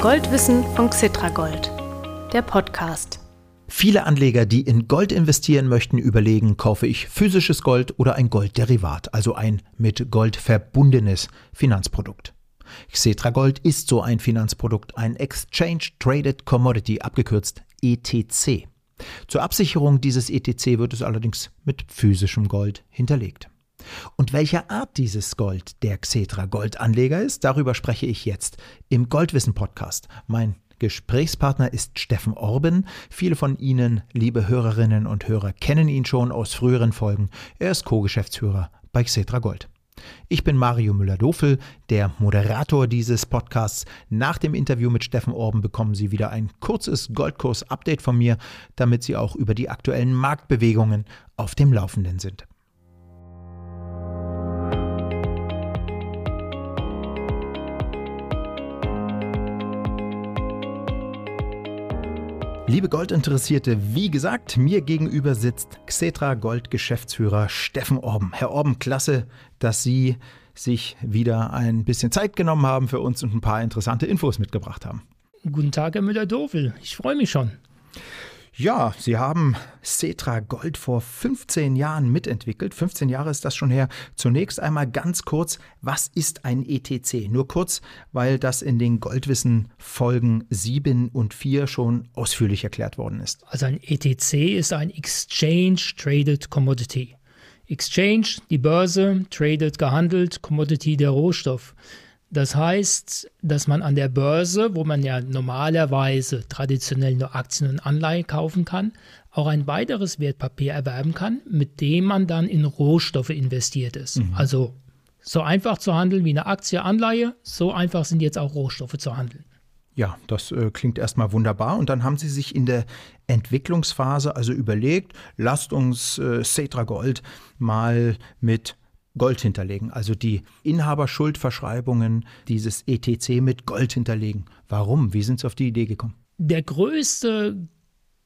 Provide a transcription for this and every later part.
Goldwissen von Xitragold, der Podcast. Viele Anleger, die in Gold investieren möchten, überlegen, kaufe ich physisches Gold oder ein Goldderivat, also ein mit Gold verbundenes Finanzprodukt. Xetra Gold ist so ein Finanzprodukt, ein Exchange Traded Commodity, abgekürzt ETC. Zur Absicherung dieses ETC wird es allerdings mit physischem Gold hinterlegt. Und welcher Art dieses Gold der Xetra Goldanleger ist, darüber spreche ich jetzt im Goldwissen Podcast. Mein Gesprächspartner ist Steffen Orben. Viele von Ihnen, liebe Hörerinnen und Hörer, kennen ihn schon aus früheren Folgen. Er ist Co-Geschäftsführer bei Xetra Gold. Ich bin Mario Müller-Dofel, der Moderator dieses Podcasts. Nach dem Interview mit Steffen Orben bekommen Sie wieder ein kurzes Goldkurs-Update von mir, damit Sie auch über die aktuellen Marktbewegungen auf dem Laufenden sind. Liebe Goldinteressierte, wie gesagt, mir gegenüber sitzt Xetra Gold Geschäftsführer Steffen Orben. Herr Orben, klasse, dass Sie sich wieder ein bisschen Zeit genommen haben für uns und ein paar interessante Infos mitgebracht haben. Guten Tag, Herr Müller-Dofel. Ich freue mich schon. Ja, Sie haben Cetra Gold vor 15 Jahren mitentwickelt. 15 Jahre ist das schon her. Zunächst einmal ganz kurz, was ist ein ETC? Nur kurz, weil das in den Goldwissen Folgen 7 und 4 schon ausführlich erklärt worden ist. Also ein ETC ist ein Exchange Traded Commodity. Exchange, die Börse, traded, gehandelt, Commodity, der Rohstoff. Das heißt, dass man an der Börse, wo man ja normalerweise traditionell nur Aktien und Anleihen kaufen kann, auch ein weiteres Wertpapier erwerben kann, mit dem man dann in Rohstoffe investiert ist. Mhm. Also so einfach zu handeln wie eine Aktie, Anleihe, so einfach sind jetzt auch Rohstoffe zu handeln. Ja, das äh, klingt erstmal wunderbar. Und dann haben Sie sich in der Entwicklungsphase also überlegt, lasst uns äh, Cetra Gold mal mit Gold hinterlegen, also die Inhaberschuldverschreibungen dieses ETC mit Gold hinterlegen. Warum? Wie sind Sie auf die Idee gekommen? Der größte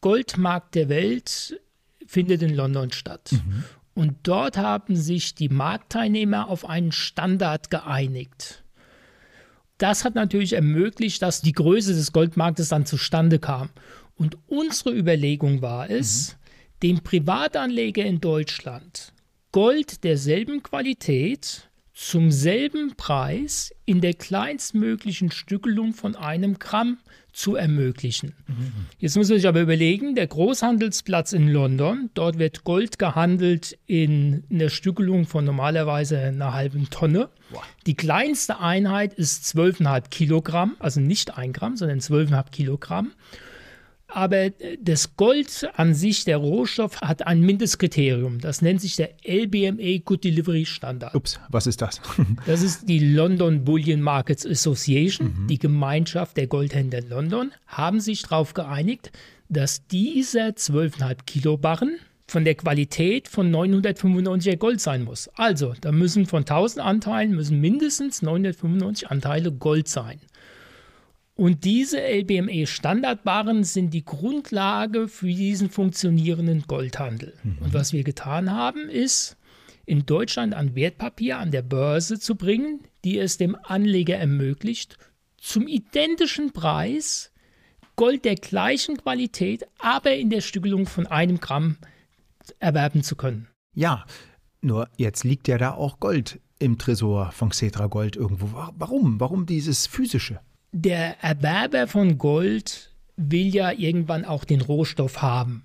Goldmarkt der Welt findet in London statt. Mhm. Und dort haben sich die Marktteilnehmer auf einen Standard geeinigt. Das hat natürlich ermöglicht, dass die Größe des Goldmarktes dann zustande kam. Und unsere Überlegung war es, mhm. dem Privatanleger in Deutschland Gold derselben Qualität zum selben Preis in der kleinstmöglichen Stückelung von einem Gramm zu ermöglichen. Mhm. Jetzt muss man sich aber überlegen, der Großhandelsplatz in London, dort wird Gold gehandelt in einer Stückelung von normalerweise einer halben Tonne. Wow. Die kleinste Einheit ist 12,5 Kilogramm, also nicht ein Gramm, sondern 12,5 Kilogramm. Aber das Gold an sich, der Rohstoff, hat ein Mindestkriterium. Das nennt sich der LBMA Good Delivery Standard. Ups, was ist das? das ist die London Bullion Markets Association, mhm. die Gemeinschaft der Goldhändler in London, haben sich darauf geeinigt, dass dieser 12,5 Kilo Barren von der Qualität von 995er Gold sein muss. Also, da müssen von 1000 Anteilen müssen mindestens 995 Anteile Gold sein. Und diese LBME-Standardbarren sind die Grundlage für diesen funktionierenden Goldhandel. Mhm. Und was wir getan haben, ist, in Deutschland ein Wertpapier an der Börse zu bringen, die es dem Anleger ermöglicht, zum identischen Preis Gold der gleichen Qualität, aber in der Stückelung von einem Gramm erwerben zu können. Ja, nur jetzt liegt ja da auch Gold im Tresor von Xetra Gold irgendwo. Warum? Warum dieses physische? Der Erwerber von Gold will ja irgendwann auch den Rohstoff haben.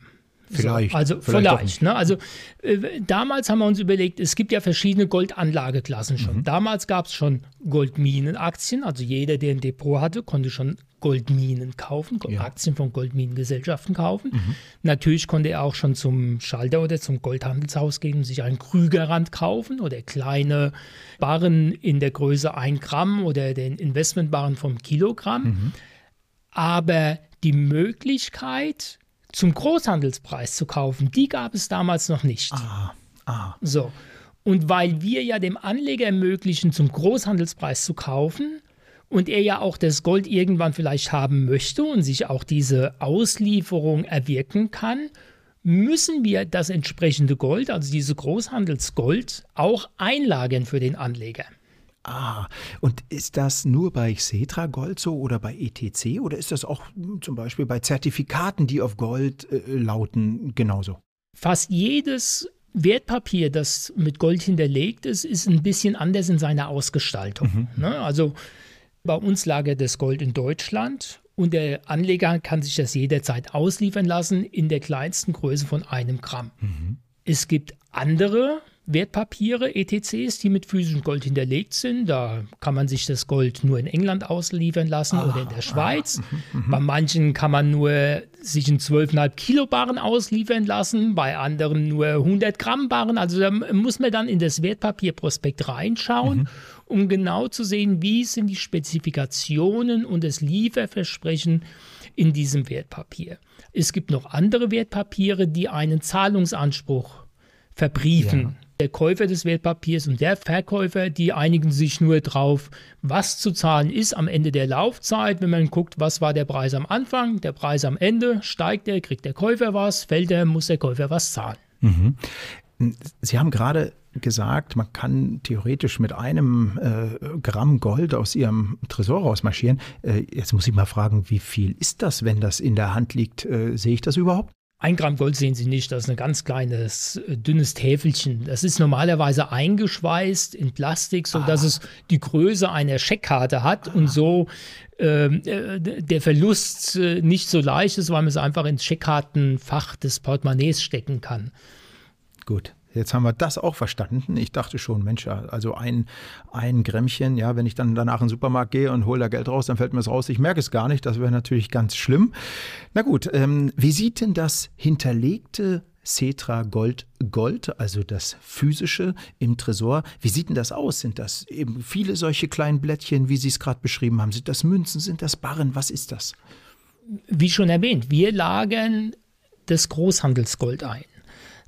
Vielleicht. So, also vielleicht. vielleicht ne? Also äh, damals haben wir uns überlegt, es gibt ja verschiedene Goldanlageklassen schon. Mhm. Damals gab es schon Goldminenaktien, also jeder, der ein Depot hatte, konnte schon Goldminen kaufen, ja. Aktien von Goldminengesellschaften kaufen. Mhm. Natürlich konnte er auch schon zum Schalter oder zum Goldhandelshaus gehen und sich einen Krügerrand kaufen oder kleine Barren in der Größe 1 Gramm oder den Investmentbarren vom Kilogramm. Mhm. Aber die Möglichkeit, zum Großhandelspreis zu kaufen, die gab es damals noch nicht. Ah, ah. So. Und weil wir ja dem Anleger ermöglichen, zum Großhandelspreis zu kaufen, und er ja auch das Gold irgendwann vielleicht haben möchte und sich auch diese Auslieferung erwirken kann, müssen wir das entsprechende Gold, also diese Großhandelsgold, auch einlagern für den Anleger. Ah, und ist das nur bei Xetra Gold so oder bei ETC oder ist das auch zum Beispiel bei Zertifikaten, die auf Gold äh, lauten, genauso? Fast jedes Wertpapier, das mit Gold hinterlegt ist, ist ein bisschen anders in seiner Ausgestaltung. Mhm. Ne? Also bei uns lagert das Gold in Deutschland und der Anleger kann sich das jederzeit ausliefern lassen in der kleinsten Größe von einem Gramm. Mhm. Es gibt andere Wertpapiere, ETCs, die mit physischem Gold hinterlegt sind. Da kann man sich das Gold nur in England ausliefern lassen ah, oder in der Schweiz. Ah, bei manchen kann man nur sich in 12,5 Kilo Barren ausliefern lassen, bei anderen nur 100 Gramm Barren. Also da muss man dann in das Wertpapierprospekt reinschauen, mhm. um genau zu sehen, wie sind die Spezifikationen und das Lieferversprechen in diesem Wertpapier. Es gibt noch andere Wertpapiere, die einen Zahlungsanspruch verbriefen. Ja. Der Käufer des Wertpapiers und der Verkäufer, die einigen sich nur drauf, was zu zahlen ist am Ende der Laufzeit. Wenn man guckt, was war der Preis am Anfang, der Preis am Ende, steigt er, kriegt der Käufer was, fällt er, muss der Käufer was zahlen. Mhm. Sie haben gerade gesagt, man kann theoretisch mit einem äh, Gramm Gold aus Ihrem Tresor rausmarschieren. Äh, jetzt muss ich mal fragen, wie viel ist das, wenn das in der Hand liegt? Äh, sehe ich das überhaupt? Ein Gramm Gold sehen Sie nicht, das ist ein ganz kleines, äh, dünnes Täfelchen. Das ist normalerweise eingeschweißt in Plastik, sodass ah. es die Größe einer Scheckkarte hat ah. und so ähm, äh, der Verlust äh, nicht so leicht ist, weil man es einfach ins Scheckkartenfach des Portemonnaies stecken kann. Gut. Jetzt haben wir das auch verstanden. Ich dachte schon, Mensch, also ein, ein Grämmchen, ja, wenn ich dann danach in den Supermarkt gehe und hole da Geld raus, dann fällt mir das raus. Ich merke es gar nicht. Das wäre natürlich ganz schlimm. Na gut, ähm, wie sieht denn das hinterlegte Cetra Gold Gold, also das physische im Tresor. Wie sieht denn das aus? Sind das eben viele solche kleinen Blättchen, wie Sie es gerade beschrieben haben? Sind das Münzen? Sind das Barren? Was ist das? Wie schon erwähnt, wir lagern das Großhandelsgold ein.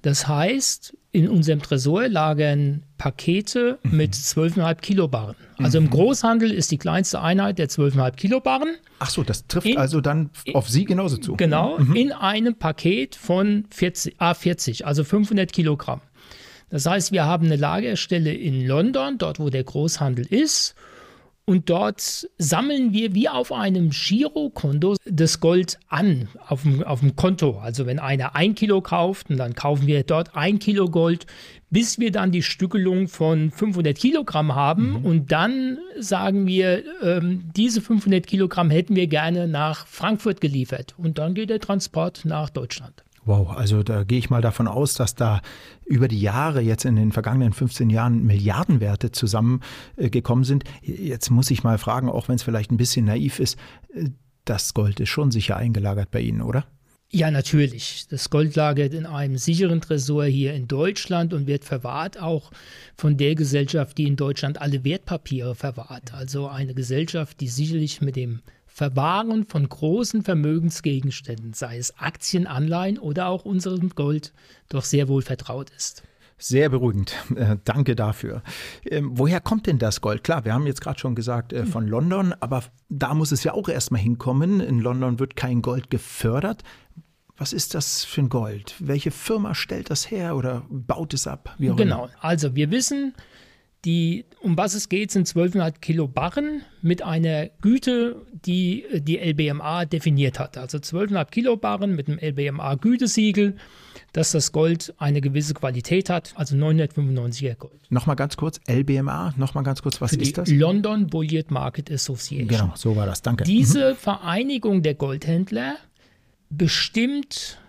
Das heißt, in unserem Tresor lagern Pakete mhm. mit 12,5 Kilo Barren. Also mhm. im Großhandel ist die kleinste Einheit der 12,5 Kilo Barren. Ach so, das trifft in, also dann auf Sie genauso zu. Genau, mhm. in einem Paket von 40, A40, also 500 Kilogramm. Das heißt, wir haben eine Lagerstelle in London, dort wo der Großhandel ist und dort sammeln wir wie auf einem Girokonto das Gold an, auf dem, auf dem Konto. Also wenn einer ein Kilo kauft, dann kaufen wir dort ein Kilo Gold, bis wir dann die Stückelung von 500 Kilogramm haben. Mhm. Und dann sagen wir, ähm, diese 500 Kilogramm hätten wir gerne nach Frankfurt geliefert. Und dann geht der Transport nach Deutschland. Wow, also da gehe ich mal davon aus, dass da über die Jahre, jetzt in den vergangenen 15 Jahren, Milliardenwerte zusammengekommen sind. Jetzt muss ich mal fragen, auch wenn es vielleicht ein bisschen naiv ist, äh, das Gold ist schon sicher eingelagert bei Ihnen, oder? Ja, natürlich. Das Gold lagert in einem sicheren Tresor hier in Deutschland und wird verwahrt auch von der Gesellschaft, die in Deutschland alle Wertpapiere verwahrt. Also eine Gesellschaft, die sicherlich mit dem Verwahren von großen Vermögensgegenständen, sei es Aktien, Anleihen oder auch unserem Gold, doch sehr wohl vertraut ist. Sehr beruhigend. Äh, danke dafür. Ähm, woher kommt denn das Gold? Klar, wir haben jetzt gerade schon gesagt äh, von London, aber da muss es ja auch erstmal hinkommen. In London wird kein Gold gefördert. Was ist das für ein Gold? Welche Firma stellt das her oder baut es ab? genau. Also wir wissen, die, um was es geht, sind 12,5 Kilo Barren mit einer Güte, die die LBMA definiert hat. Also 12,5 Kilo Barren mit einem LBMA-Gütesiegel, dass das Gold eine gewisse Qualität hat, also 995er Gold. Nochmal ganz kurz, LBMA, nochmal ganz kurz, was Für ist das? London Bullion Market Association. Genau, so war das, danke. Diese mhm. Vereinigung der Goldhändler bestimmt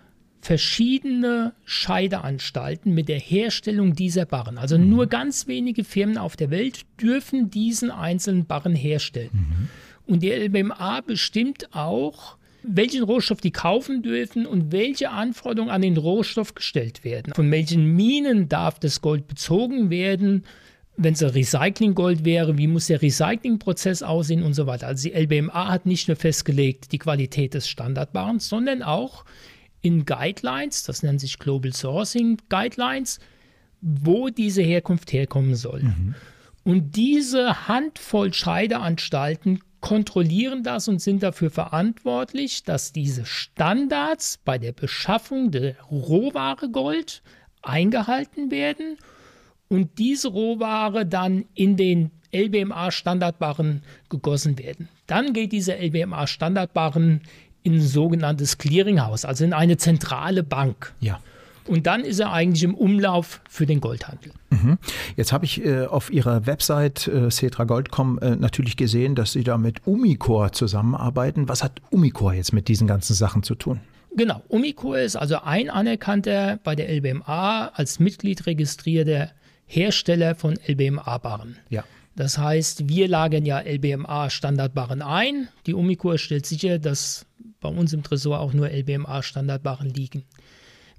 verschiedene Scheideanstalten mit der Herstellung dieser Barren. Also mhm. nur ganz wenige Firmen auf der Welt dürfen diesen einzelnen Barren herstellen. Mhm. Und die LBMA bestimmt auch, welchen Rohstoff die kaufen dürfen und welche Anforderungen an den Rohstoff gestellt werden. Von welchen Minen darf das Gold bezogen werden? Wenn es ein Recyclinggold wäre, wie muss der Recyclingprozess aussehen und so weiter. Also die LBMA hat nicht nur festgelegt die Qualität des Standardbarens, sondern auch in Guidelines, das nennt sich Global Sourcing Guidelines, wo diese Herkunft herkommen soll. Mhm. Und diese Handvoll Scheideanstalten kontrollieren das und sind dafür verantwortlich, dass diese Standards bei der Beschaffung der Rohware Gold eingehalten werden und diese Rohware dann in den LBMA-Standardbarren gegossen werden. Dann geht diese LBMA-Standardbarren in ein sogenanntes Clearinghouse, also in eine zentrale Bank. Ja. Und dann ist er eigentlich im Umlauf für den Goldhandel. Mhm. Jetzt habe ich äh, auf Ihrer Website äh, cetragold.com äh, natürlich gesehen, dass Sie da mit Umicore zusammenarbeiten. Was hat Umicore jetzt mit diesen ganzen Sachen zu tun? Genau, Umicore ist also ein anerkannter bei der LBMA als Mitglied registrierter Hersteller von LBMA-Barren. Ja. Das heißt, wir lagern ja LBMA-Standardbarren ein. Die Umicore stellt sicher, dass bei uns im Tresor auch nur LBMA-Standardbarren liegen.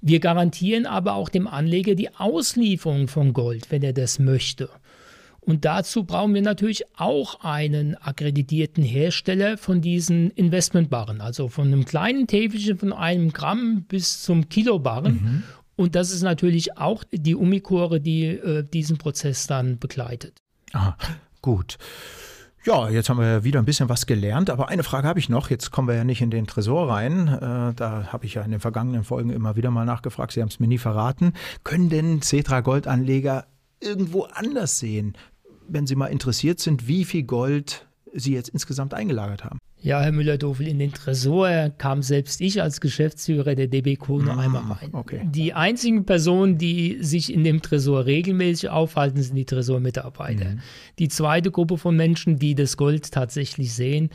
Wir garantieren aber auch dem Anleger die Auslieferung von Gold, wenn er das möchte. Und dazu brauchen wir natürlich auch einen akkreditierten Hersteller von diesen Investmentbarren, also von einem kleinen Täfelchen von einem Gramm bis zum Kilobarren. Mhm. Und das ist natürlich auch die Umicore, die äh, diesen Prozess dann begleitet. Aha, gut. Ja, jetzt haben wir wieder ein bisschen was gelernt, aber eine Frage habe ich noch. Jetzt kommen wir ja nicht in den Tresor rein. Äh, da habe ich ja in den vergangenen Folgen immer wieder mal nachgefragt. Sie haben es mir nie verraten. Können denn Cetra Goldanleger irgendwo anders sehen, wenn sie mal interessiert sind, wie viel Gold sie jetzt insgesamt eingelagert haben? Ja, Herr Müller-Dofel, in den Tresor kam selbst ich als Geschäftsführer der DBQ noch ah, einmal rein. Okay. Die einzigen Personen, die sich in dem Tresor regelmäßig aufhalten, sind die Tresormitarbeiter. Mhm. Die zweite Gruppe von Menschen, die das Gold tatsächlich sehen,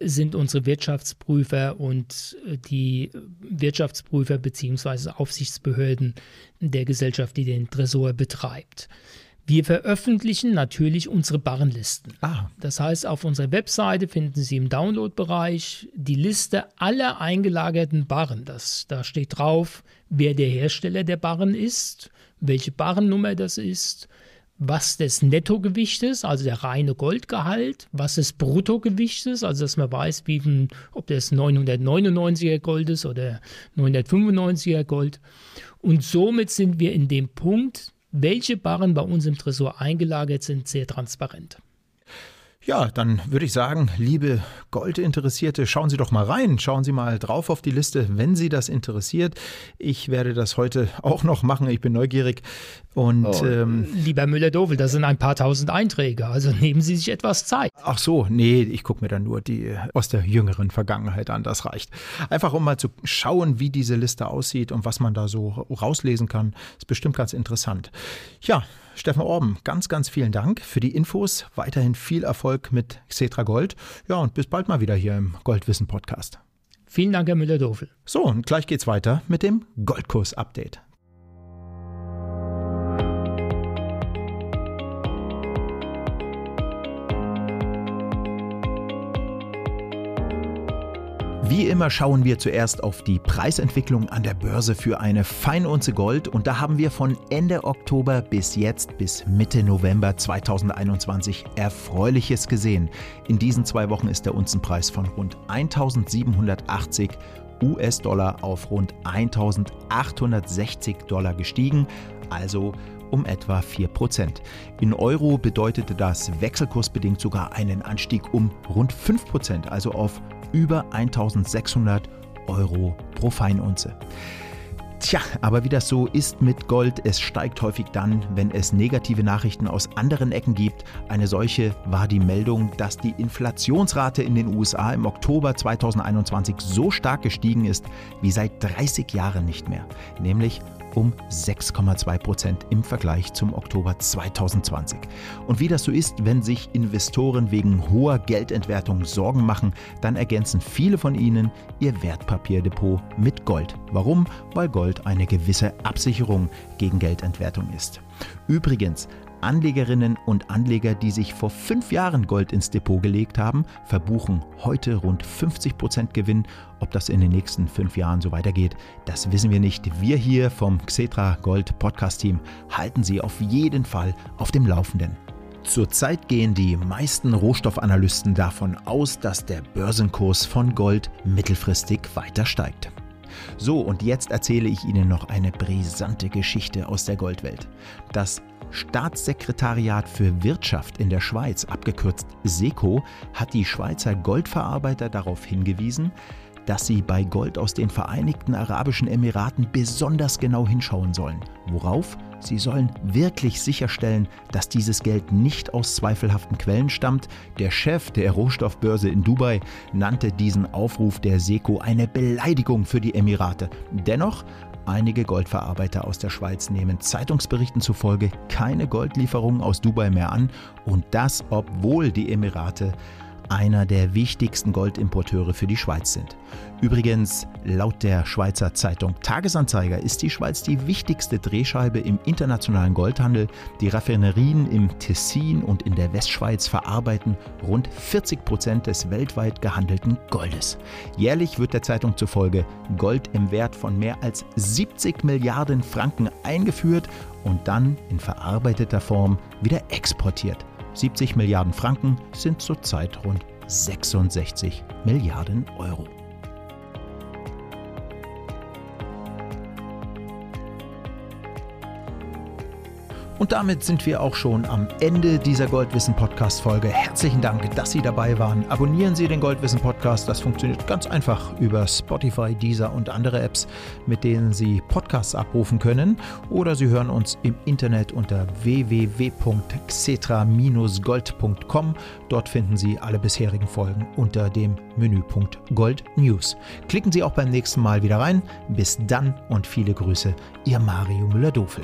sind unsere Wirtschaftsprüfer und die Wirtschaftsprüfer bzw. Aufsichtsbehörden der Gesellschaft, die den Tresor betreibt. Wir veröffentlichen natürlich unsere Barrenlisten. Ah. Das heißt, auf unserer Webseite finden Sie im Download-Bereich die Liste aller eingelagerten Barren. Das, da steht drauf, wer der Hersteller der Barren ist, welche Barrennummer das ist, was das Nettogewicht ist, also der reine Goldgehalt, was das Bruttogewicht ist, also dass man weiß, wie, ob das 999er Gold ist oder 995er Gold. Und somit sind wir in dem Punkt, welche Barren bei uns im Tresor eingelagert sind, sehr transparent. Ja, dann würde ich sagen, liebe Goldinteressierte, schauen Sie doch mal rein. Schauen Sie mal drauf auf die Liste, wenn Sie das interessiert. Ich werde das heute auch noch machen. Ich bin neugierig. Und oh, ähm, lieber Müller-Dovell, das sind ein paar tausend Einträge. Also nehmen Sie sich etwas Zeit. Ach so, nee, ich gucke mir dann nur die aus der jüngeren Vergangenheit an. Das reicht. Einfach um mal zu schauen, wie diese Liste aussieht und was man da so rauslesen kann. Ist bestimmt ganz interessant. Ja, Steffen Orben, ganz, ganz vielen Dank für die Infos. Weiterhin viel Erfolg mit Xetra Gold. Ja, und bis bald mal wieder hier im Goldwissen Podcast. Vielen Dank, Herr Müller-Dofel. So, und gleich geht's weiter mit dem Goldkurs-Update. Wie immer schauen wir zuerst auf die Preisentwicklung an der Börse für eine Feinunze Gold und da haben wir von Ende Oktober bis jetzt bis Mitte November 2021 Erfreuliches gesehen. In diesen zwei Wochen ist der Unzenpreis von rund 1780 US-Dollar auf rund 1860 Dollar gestiegen, also um etwa 4%. In Euro bedeutete das wechselkursbedingt sogar einen Anstieg um rund 5%, also auf über 1600 Euro pro Feinunze. Tja, aber wie das so ist mit Gold, es steigt häufig dann, wenn es negative Nachrichten aus anderen Ecken gibt. Eine solche war die Meldung, dass die Inflationsrate in den USA im Oktober 2021 so stark gestiegen ist wie seit 30 Jahren nicht mehr, nämlich um 6,2 Prozent im Vergleich zum Oktober 2020. Und wie das so ist, wenn sich Investoren wegen hoher Geldentwertung Sorgen machen, dann ergänzen viele von ihnen ihr Wertpapierdepot mit Gold. Warum? Weil Gold eine gewisse Absicherung gegen Geldentwertung ist. Übrigens, Anlegerinnen und Anleger, die sich vor fünf Jahren Gold ins Depot gelegt haben, verbuchen heute rund 50 Prozent Gewinn. Ob das in den nächsten fünf Jahren so weitergeht, das wissen wir nicht. Wir hier vom Xetra Gold Podcast Team halten Sie auf jeden Fall auf dem Laufenden. Zurzeit gehen die meisten Rohstoffanalysten davon aus, dass der Börsenkurs von Gold mittelfristig weiter steigt. So, und jetzt erzähle ich Ihnen noch eine brisante Geschichte aus der Goldwelt. Das Staatssekretariat für Wirtschaft in der Schweiz, abgekürzt SECO, hat die Schweizer Goldverarbeiter darauf hingewiesen, dass sie bei Gold aus den Vereinigten Arabischen Emiraten besonders genau hinschauen sollen. Worauf? Sie sollen wirklich sicherstellen, dass dieses Geld nicht aus zweifelhaften Quellen stammt. Der Chef der Rohstoffbörse in Dubai nannte diesen Aufruf der SECO eine Beleidigung für die Emirate. Dennoch Einige Goldverarbeiter aus der Schweiz nehmen Zeitungsberichten zufolge keine Goldlieferungen aus Dubai mehr an und das, obwohl die Emirate einer der wichtigsten Goldimporteure für die Schweiz sind. Übrigens, laut der Schweizer Zeitung Tagesanzeiger ist die Schweiz die wichtigste Drehscheibe im internationalen Goldhandel. Die Raffinerien im Tessin und in der Westschweiz verarbeiten rund 40 Prozent des weltweit gehandelten Goldes. Jährlich wird der Zeitung zufolge Gold im Wert von mehr als 70 Milliarden Franken eingeführt und dann in verarbeiteter Form wieder exportiert. 70 Milliarden Franken sind zurzeit rund 66 Milliarden Euro. Und damit sind wir auch schon am Ende dieser Goldwissen Podcast Folge. Herzlichen Dank, dass Sie dabei waren. Abonnieren Sie den Goldwissen Podcast. Das funktioniert ganz einfach über Spotify, Deezer und andere Apps, mit denen Sie Podcasts abrufen können. Oder Sie hören uns im Internet unter www.xetra-gold.com. Dort finden Sie alle bisherigen Folgen unter dem Menüpunkt Gold News. Klicken Sie auch beim nächsten Mal wieder rein. Bis dann und viele Grüße, Ihr Mario Müller-Dofel.